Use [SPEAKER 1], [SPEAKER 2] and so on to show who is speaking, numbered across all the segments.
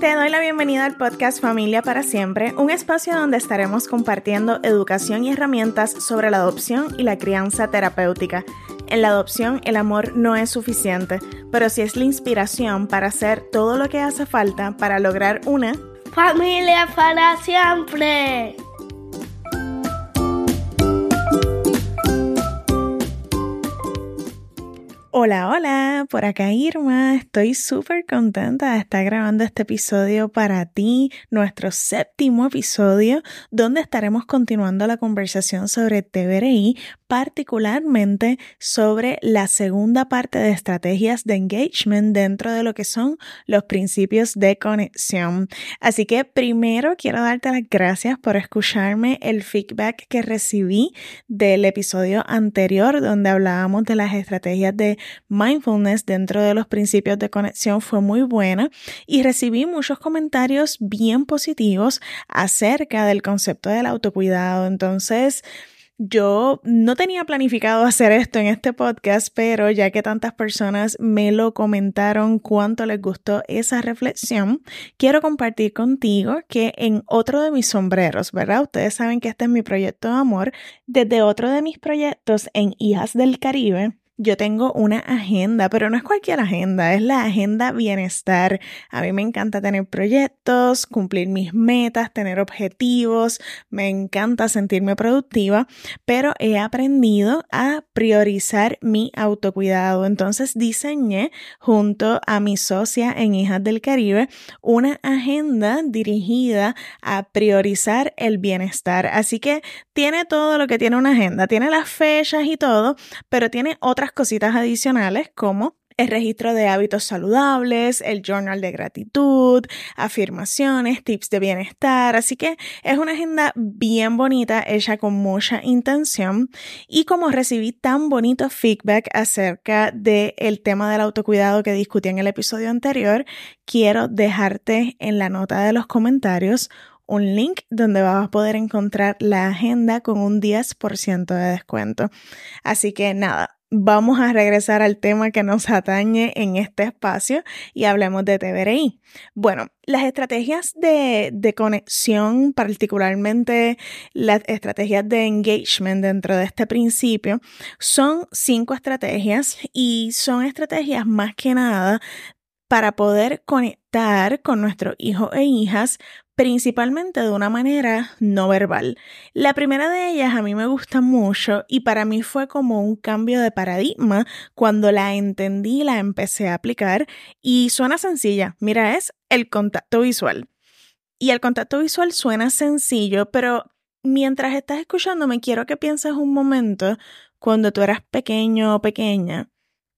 [SPEAKER 1] Te doy la bienvenida al podcast Familia para Siempre, un espacio donde estaremos compartiendo educación y herramientas sobre la adopción y la crianza terapéutica. En la adopción el amor no es suficiente, pero sí es la inspiración para hacer todo lo que hace falta para lograr una
[SPEAKER 2] familia para siempre.
[SPEAKER 1] Hola, hola, por acá Irma, estoy súper contenta de estar grabando este episodio para ti, nuestro séptimo episodio, donde estaremos continuando la conversación sobre TBRI, particularmente sobre la segunda parte de estrategias de engagement dentro de lo que son los principios de conexión. Así que primero quiero darte las gracias por escucharme el feedback que recibí del episodio anterior donde hablábamos de las estrategias de mindfulness dentro de los principios de conexión fue muy buena y recibí muchos comentarios bien positivos acerca del concepto del autocuidado. Entonces, yo no tenía planificado hacer esto en este podcast, pero ya que tantas personas me lo comentaron cuánto les gustó esa reflexión, quiero compartir contigo que en otro de mis sombreros, ¿verdad? Ustedes saben que este es mi proyecto de amor. Desde otro de mis proyectos en Hijas del Caribe, yo tengo una agenda, pero no es cualquier agenda, es la agenda bienestar. A mí me encanta tener proyectos, cumplir mis metas, tener objetivos, me encanta sentirme productiva, pero he aprendido a priorizar mi autocuidado. Entonces diseñé junto a mi socia en Hijas del Caribe una agenda dirigida a priorizar el bienestar. Así que tiene todo lo que tiene una agenda, tiene las fechas y todo, pero tiene otras cositas adicionales como el registro de hábitos saludables, el journal de gratitud, afirmaciones, tips de bienestar. Así que es una agenda bien bonita, hecha con mucha intención. Y como recibí tan bonito feedback acerca del tema del autocuidado que discutí en el episodio anterior, quiero dejarte en la nota de los comentarios un link donde vas a poder encontrar la agenda con un 10% de descuento. Así que nada, vamos a regresar al tema que nos atañe en este espacio y hablemos de TBRI. Bueno, las estrategias de, de, conexión, particularmente las estrategias de engagement dentro de este principio, son cinco estrategias y son estrategias más que nada para poder conectar con nuestros hijos e hijas principalmente de una manera no verbal. La primera de ellas a mí me gusta mucho y para mí fue como un cambio de paradigma cuando la entendí la empecé a aplicar y suena sencilla. Mira, es el contacto visual. Y el contacto visual suena sencillo, pero mientras estás escuchándome quiero que pienses un momento cuando tú eras pequeño o pequeña.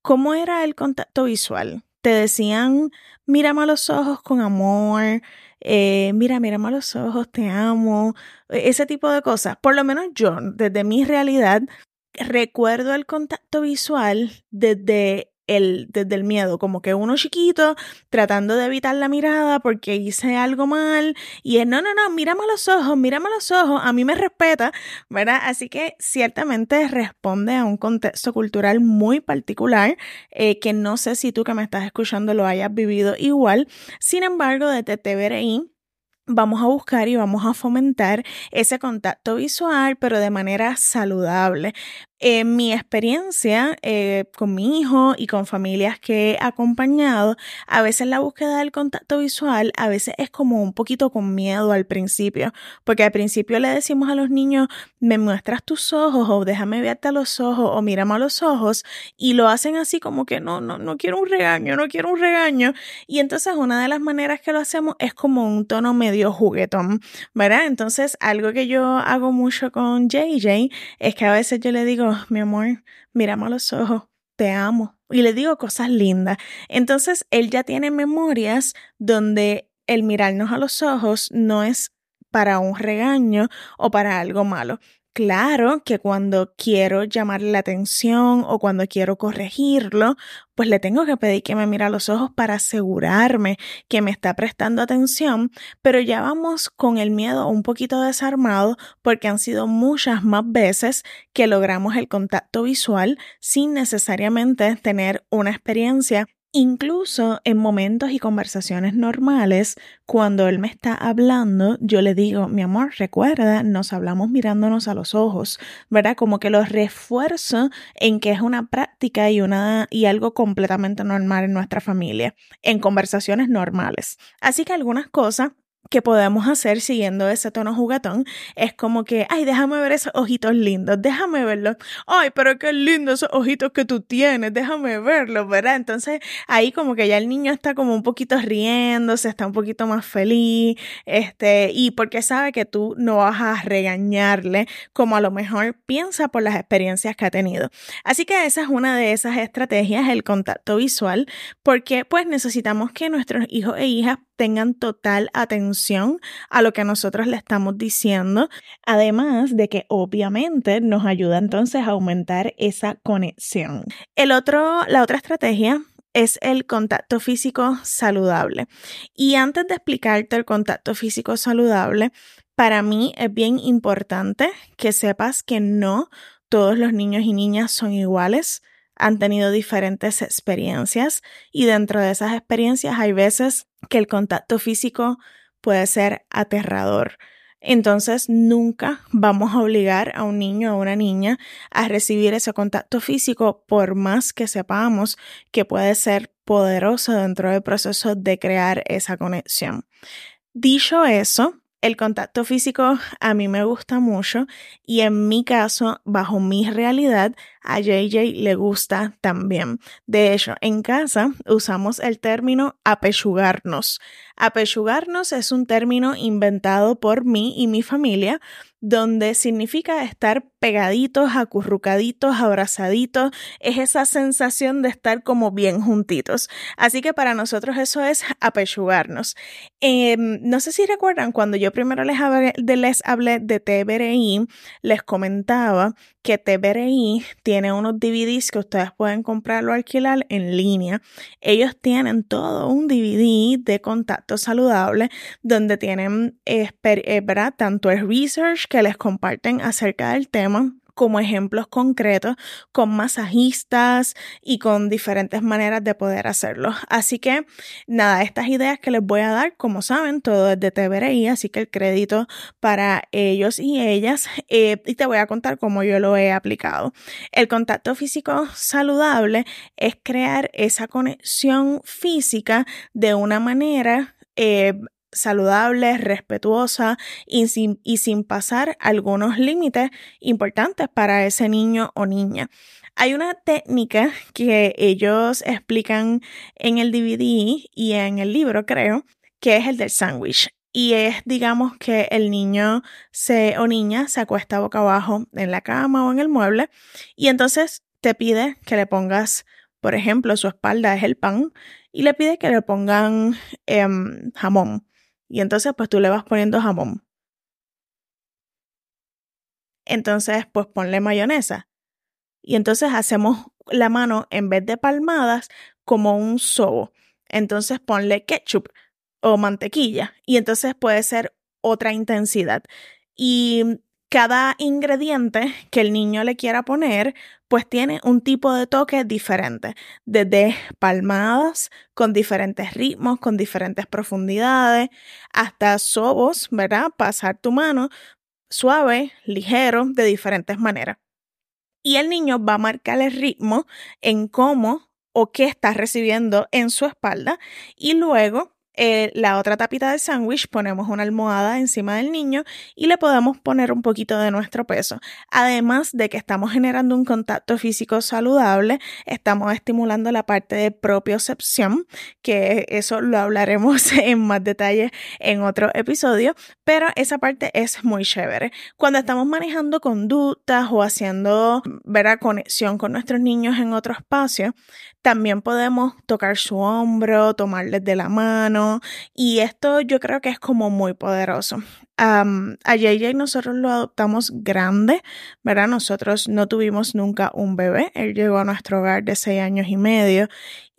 [SPEAKER 1] ¿Cómo era el contacto visual? Te decían, mírame a los ojos con amor, eh, mira, mírame a los ojos, te amo, e, ese tipo de cosas. Por lo menos yo, desde mi realidad, recuerdo el contacto visual desde desde el miedo, como que uno chiquito tratando de evitar la mirada porque hice algo mal y es, no, no, no, mírame los ojos, mírame los ojos, a mí me respeta, ¿verdad? Así que ciertamente responde a un contexto cultural muy particular eh, que no sé si tú que me estás escuchando lo hayas vivido igual. Sin embargo, desde TVRI vamos a buscar y vamos a fomentar ese contacto visual, pero de manera saludable. En mi experiencia eh, con mi hijo y con familias que he acompañado, a veces la búsqueda del contacto visual a veces es como un poquito con miedo al principio, porque al principio le decimos a los niños, me muestras tus ojos o déjame verte a los ojos o mírame a los ojos y lo hacen así como que no, no, no quiero un regaño, no quiero un regaño. Y entonces una de las maneras que lo hacemos es como un tono medio juguetón, ¿verdad? Entonces algo que yo hago mucho con JJ es que a veces yo le digo, mi amor, mírame a los ojos, te amo. Y le digo cosas lindas. Entonces, él ya tiene memorias donde el mirarnos a los ojos no es para un regaño o para algo malo, Claro que cuando quiero llamarle la atención o cuando quiero corregirlo, pues le tengo que pedir que me mire a los ojos para asegurarme que me está prestando atención, pero ya vamos con el miedo un poquito desarmado porque han sido muchas más veces que logramos el contacto visual sin necesariamente tener una experiencia Incluso en momentos y conversaciones normales, cuando él me está hablando, yo le digo, mi amor, recuerda, nos hablamos mirándonos a los ojos, ¿verdad? Como que lo refuerzo en que es una práctica y, una, y algo completamente normal en nuestra familia, en conversaciones normales. Así que algunas cosas que podemos hacer siguiendo ese tono juguetón es como que, ay, déjame ver esos ojitos lindos, déjame verlos. Ay, pero qué lindos esos ojitos que tú tienes, déjame verlos, ¿verdad? Entonces ahí como que ya el niño está como un poquito riéndose, está un poquito más feliz, este, y porque sabe que tú no vas a regañarle como a lo mejor piensa por las experiencias que ha tenido. Así que esa es una de esas estrategias, el contacto visual, porque pues necesitamos que nuestros hijos e hijas tengan total atención a lo que nosotros le estamos diciendo, además de que obviamente nos ayuda entonces a aumentar esa conexión. El otro, la otra estrategia es el contacto físico saludable. Y antes de explicarte el contacto físico saludable, para mí es bien importante que sepas que no todos los niños y niñas son iguales han tenido diferentes experiencias y dentro de esas experiencias hay veces que el contacto físico puede ser aterrador. Entonces nunca vamos a obligar a un niño o a una niña a recibir ese contacto físico por más que sepamos que puede ser poderoso dentro del proceso de crear esa conexión. Dicho eso, el contacto físico a mí me gusta mucho y en mi caso, bajo mi realidad, a JJ le gusta también. De hecho, en casa usamos el término apechugarnos. Apechugarnos es un término inventado por mí y mi familia, donde significa estar pegaditos, acurrucaditos, abrazaditos. Es esa sensación de estar como bien juntitos. Así que para nosotros eso es apechugarnos. Em, no sé si recuerdan cuando yo primero les hablé, les hablé de TBRI, les comentaba que TBRI tiene unos DVDs que ustedes pueden comprarlo o alquilar en línea. Ellos tienen todo un DVD de contacto saludable donde tienen, eh, ¿verdad? Tanto el research que les comparten acerca del tema como ejemplos concretos con masajistas y con diferentes maneras de poder hacerlo. Así que nada, estas ideas que les voy a dar, como saben, todo es de TBRI, así que el crédito para ellos y ellas eh, y te voy a contar cómo yo lo he aplicado. El contacto físico saludable es crear esa conexión física de una manera eh, saludable, respetuosa y sin, y sin pasar algunos límites importantes para ese niño o niña. Hay una técnica que ellos explican en el DVD y en el libro, creo, que es el del sándwich. Y es, digamos, que el niño se, o niña se acuesta boca abajo en la cama o en el mueble y entonces te pide que le pongas, por ejemplo, su espalda es el pan y le pide que le pongan em, jamón y entonces pues tú le vas poniendo jamón. Entonces pues ponle mayonesa. Y entonces hacemos la mano en vez de palmadas como un sobo. Entonces ponle ketchup o mantequilla y entonces puede ser otra intensidad. Y cada ingrediente que el niño le quiera poner, pues tiene un tipo de toque diferente, desde palmadas con diferentes ritmos, con diferentes profundidades, hasta sobos, ¿verdad? Pasar tu mano suave, ligero, de diferentes maneras. Y el niño va a marcar el ritmo en cómo o qué está recibiendo en su espalda y luego eh, la otra tapita de sándwich ponemos una almohada encima del niño y le podemos poner un poquito de nuestro peso. Además de que estamos generando un contacto físico saludable, estamos estimulando la parte de propiocepción, que eso lo hablaremos en más detalle en otro episodio, pero esa parte es muy chévere. Cuando estamos manejando conductas o haciendo ver conexión con nuestros niños en otro espacio, también podemos tocar su hombro, tomarles de la mano y esto yo creo que es como muy poderoso. a JJ nosotros lo adoptamos grande, ¿verdad? Nosotros no tuvimos nunca un bebé. Él llegó a nuestro hogar de seis años y medio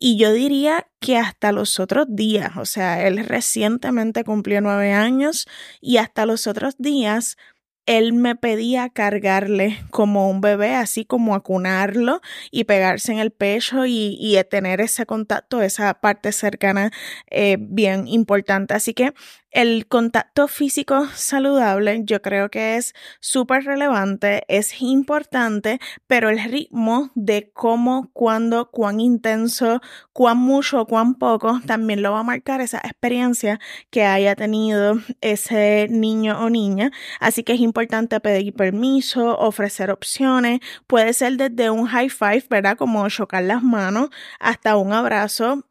[SPEAKER 1] y yo diría que hasta los otros días, o sea, él recientemente cumplió nueve años y hasta los otros días él me pedía cargarle como un bebé, así como acunarlo y pegarse en el pecho y, tener ese contacto, esa parte cercana eh, bien importante. Así que el contacto físico saludable yo creo que es súper relevante, es importante, pero el ritmo de cómo, cuándo, cuán intenso, cuán mucho, cuán poco, también lo va a marcar esa experiencia que haya tenido ese niño o niña. Así que es importante pedir permiso, ofrecer opciones, puede ser desde un high five, ¿verdad? Como chocar las manos, hasta un abrazo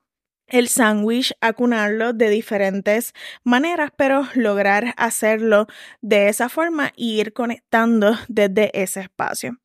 [SPEAKER 1] el sándwich, acunarlo de diferentes maneras, pero lograr hacerlo de esa forma y ir conectando desde ese espacio.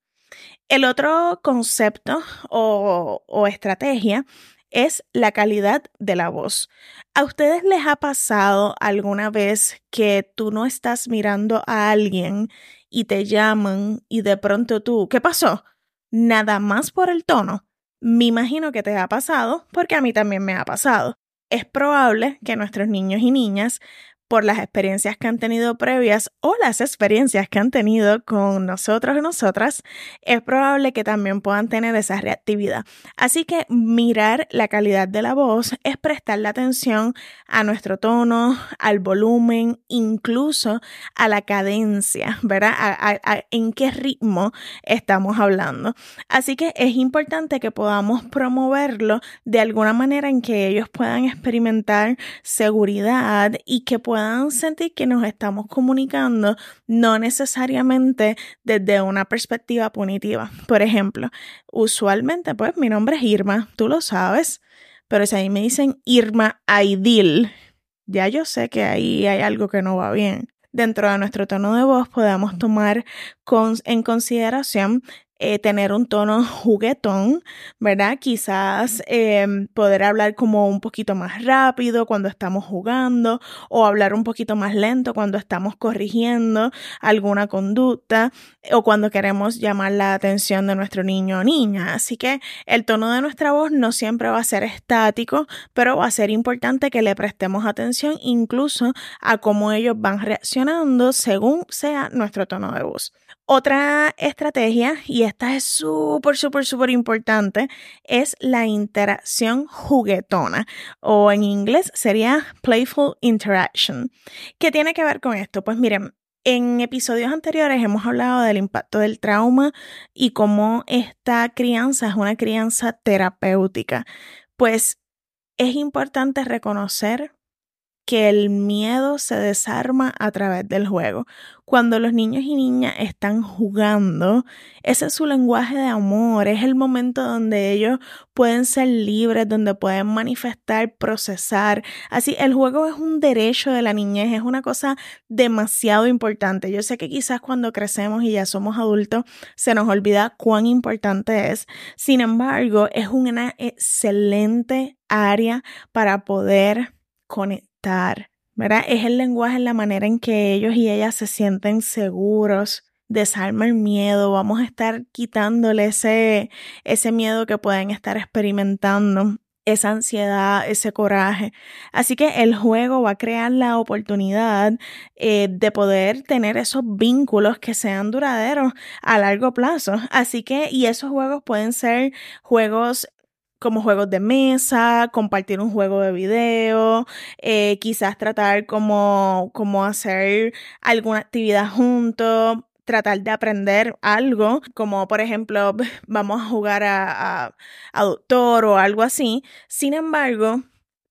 [SPEAKER 1] El otro concepto o, o estrategia es la calidad de la voz. ¿A ustedes les ha pasado alguna vez que tú no estás mirando a alguien y te llaman y de pronto tú, ¿qué pasó? Nada más por el tono me imagino que te ha pasado porque a mí también me ha pasado. Es probable que nuestros niños y niñas por las experiencias que han tenido previas o las experiencias que han tenido con nosotros y nosotras, es probable que también puedan tener esa reactividad. Así que mirar la calidad de la voz es prestarle atención a nuestro tono, al volumen, incluso a la cadencia, ¿verdad? en qué ritmo estamos hablando. Así que es importante que podamos promoverlo de alguna manera en que ellos puedan experimentar seguridad y que puedan puedan sentir que nos estamos comunicando no necesariamente desde una perspectiva punitiva. Por ejemplo, usualmente, pues mi nombre es Irma, tú lo sabes, pero si ahí me dicen Irma Aidil, ya yo sé que ahí hay algo que no va bien. Dentro de nuestro tono de voz podemos tomar en consideración eh, tener un tono juguetón, ¿verdad? Quizás em, poder hablar como un poquito más rápido cuando estamos jugando o hablar un poquito más lento cuando estamos corrigiendo alguna conducta o cuando queremos llamar la atención de nuestro niño o niña. Así que el tono de nuestra voz no siempre va a ser estático, pero va a ser importante que le prestemos atención incluso a cómo ellos van reaccionando según sea nuestro tono de voz. Otra estrategia, y esta es súper, súper, súper importante, es la interacción juguetona, o en inglés sería playful interaction. ¿Qué tiene que ver con esto? Pues miren, en episodios anteriores hemos hablado del impacto del trauma y cómo esta crianza es una crianza terapéutica. Pues es importante reconocer que el miedo se desarma a través del juego. Cuando los niños y niñas están jugando, ese es su lenguaje de amor, es el momento donde ellos pueden ser libres, donde pueden manifestar, procesar. Así, el juego es un derecho de la niñez, es una cosa demasiado importante. Yo sé que quizás cuando crecemos y ya somos adultos se nos olvida cuán importante es. Sin embargo, es una excelente área para poder conectar ¿verdad? Es el lenguaje, la manera en que ellos y ellas se sienten seguros, desarma el miedo, vamos a estar quitándole ese, ese miedo que pueden estar experimentando, esa ansiedad, ese coraje. Así que el juego va a crear la oportunidad eh, de poder tener esos vínculos que sean duraderos a largo plazo. Así que, y esos juegos pueden ser juegos como juegos de mesa, compartir un juego de video, eh, quizás tratar como, como hacer alguna actividad juntos, tratar de aprender algo, como por ejemplo, vamos a jugar a, a, doctor o algo así. Sin embargo,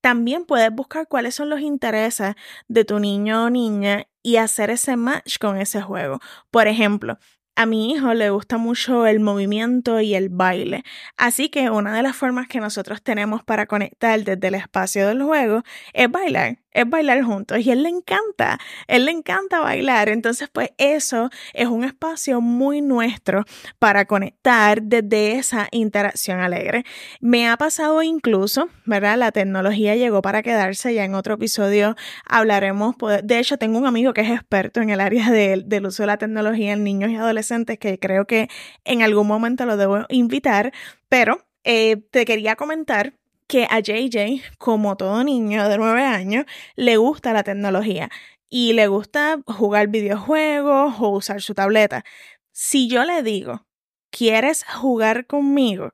[SPEAKER 1] también puedes buscar cuáles son los intereses de tu niño o niña y hacer ese match con ese juego. Por ejemplo, a mi hijo le gusta mucho el movimiento y el baile, así que una de las formas que nosotros tenemos para conectar desde el espacio del juego es bailar es bailar juntos y él le encanta, él le encanta bailar. Entonces, pues eso es un espacio muy nuestro para conectar desde esa interacción alegre. Me ha pasado incluso, ¿verdad? La tecnología llegó para quedarse, ya en otro episodio hablaremos, pues, de hecho tengo un amigo que es experto en el área del uso de la tecnología en niños y adolescentes que creo que en algún momento lo debo invitar, pero eh, te quería comentar que a JJ, como todo niño de nueve años, le gusta la tecnología. y le gusta jugar videojuegos o usar su tableta. Si yo le digo, ¿quieres jugar conmigo?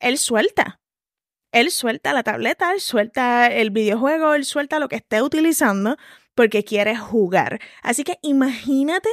[SPEAKER 1] Él suelta. Él suelta la tableta, él suelta el videojuego, él suelta lo que esté utilizando porque quiere jugar. Así que imagínate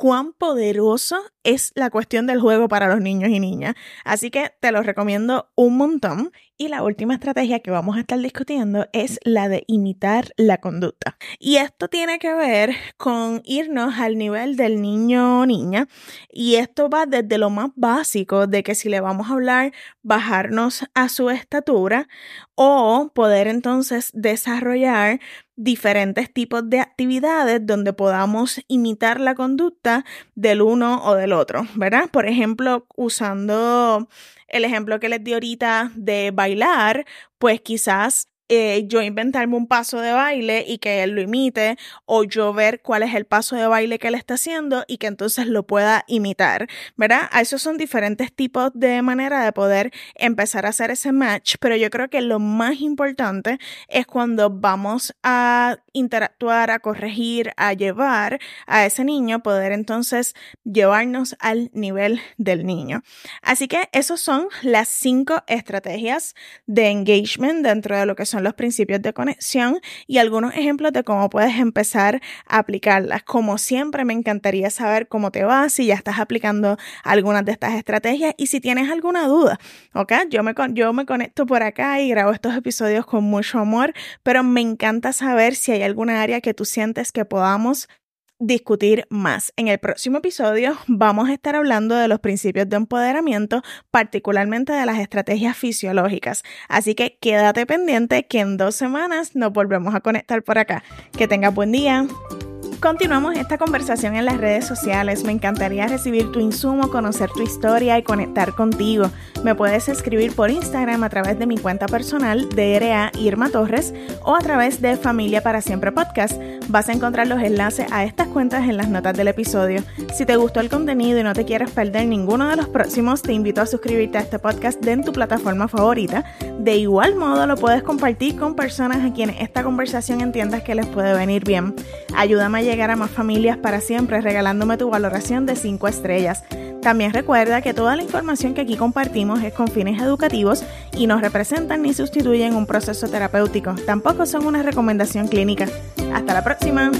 [SPEAKER 1] cuán poderoso es la cuestión del juego para los niños y niñas. Así que te lo recomiendo un montón. Y la última estrategia que vamos a estar discutiendo es la de imitar la conducta. Y esto tiene que ver con irnos al nivel del niño o niña. Y esto va desde lo más básico de que si le vamos a hablar, bajarnos a su estatura o poder entonces desarrollar diferentes tipos de actividades donde podamos imitar la conducta del uno o del otro, ¿verdad? Por ejemplo, usando el ejemplo que les di ahorita de bailar, pues quizás eh, yo inventarme un paso de baile y que él lo imite, o yo ver cuál es el paso de baile que él está haciendo y que entonces lo pueda imitar, ¿verdad? Esos son diferentes tipos de manera de poder empezar a hacer ese match, pero yo creo que lo más importante es cuando vamos a interactuar, a corregir, a llevar a ese niño, poder entonces llevarnos al nivel del niño. Así que esos son las cinco estrategias de engagement dentro de lo que los principios de conexión y algunos ejemplos de cómo puedes empezar a aplicarlas. Como siempre, me encantaría saber cómo te va, si ya estás aplicando algunas de estas estrategias y si tienes alguna duda, ¿ok? Yo me, yo me conecto por acá y grabo estos episodios con mucho amor, pero me encanta saber si hay alguna área que tú sientes que podamos discutir más. En el próximo episodio vamos a estar hablando de los principios de empoderamiento, particularmente de las estrategias fisiológicas. Así que quédate pendiente que en dos semanas nos volvemos a conectar por acá. Que tengas buen día. Continuamos esta conversación en las redes sociales. Me encantaría recibir tu insumo, conocer tu historia y conectar contigo. Me puedes escribir por Instagram a través de mi cuenta personal DRA Irma Torres o a través de Familia para Siempre Podcast. Vas a encontrar los enlaces a estas cuentas en las notas del episodio. Si te gustó el contenido y no te quieres perder ninguno de los próximos, te invito a suscribirte a este podcast en tu plataforma favorita. De igual modo, lo puedes compartir con personas a quienes esta conversación entiendas que les puede venir bien. Ayúdame a llegar a más familias para siempre regalándome tu valoración de 5 estrellas. También recuerda que toda la información que aquí compartimos es con fines educativos y no representan ni sustituyen un proceso terapéutico. Tampoco son una recomendación clínica. Hasta la próxima.